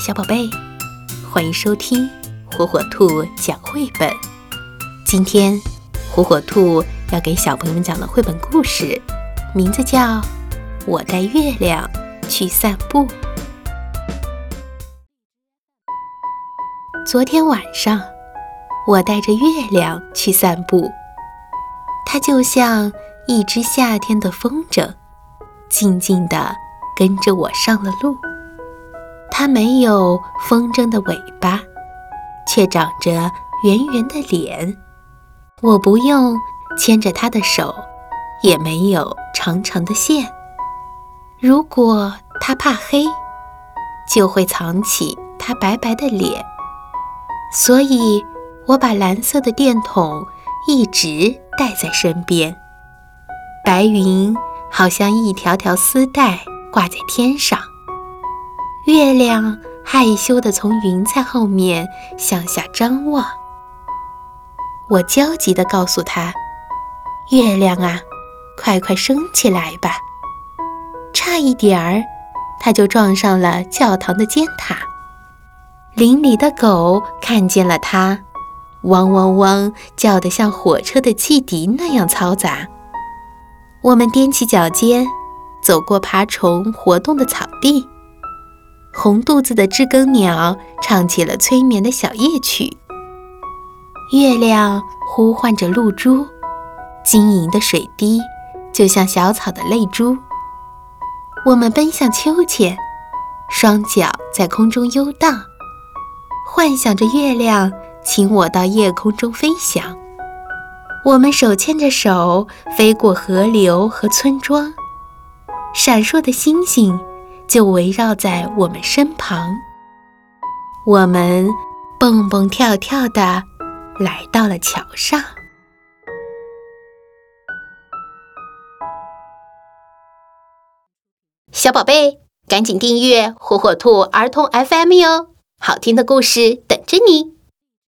小宝贝，欢迎收听火火兔讲绘本。今天，火火兔要给小朋友们讲的绘本故事，名字叫《我带月亮去散步》。昨天晚上，我带着月亮去散步，它就像一只夏天的风筝，静静地跟着我上了路。它没有风筝的尾巴，却长着圆圆的脸。我不用牵着它的手，也没有长长的线。如果它怕黑，就会藏起它白白的脸。所以，我把蓝色的电筒一直带在身边。白云好像一条条丝带挂在天上。月亮害羞地从云彩后面向下张望，我焦急地告诉他：“月亮啊，快快升起来吧！”差一点儿，他就撞上了教堂的尖塔。林里的狗看见了它，汪汪汪叫得像火车的汽笛那样嘈杂。我们踮起脚尖，走过爬虫活动的草地。红肚子的知更鸟唱起了催眠的小夜曲。月亮呼唤着露珠，晶莹的水滴就像小草的泪珠。我们奔向秋千，双脚在空中游荡，幻想着月亮请我到夜空中飞翔。我们手牵着手飞过河流和村庄，闪烁的星星。就围绕在我们身旁，我们蹦蹦跳跳的来到了桥上。小宝贝，赶紧订阅火火兔儿童 FM 哟，好听的故事等着你。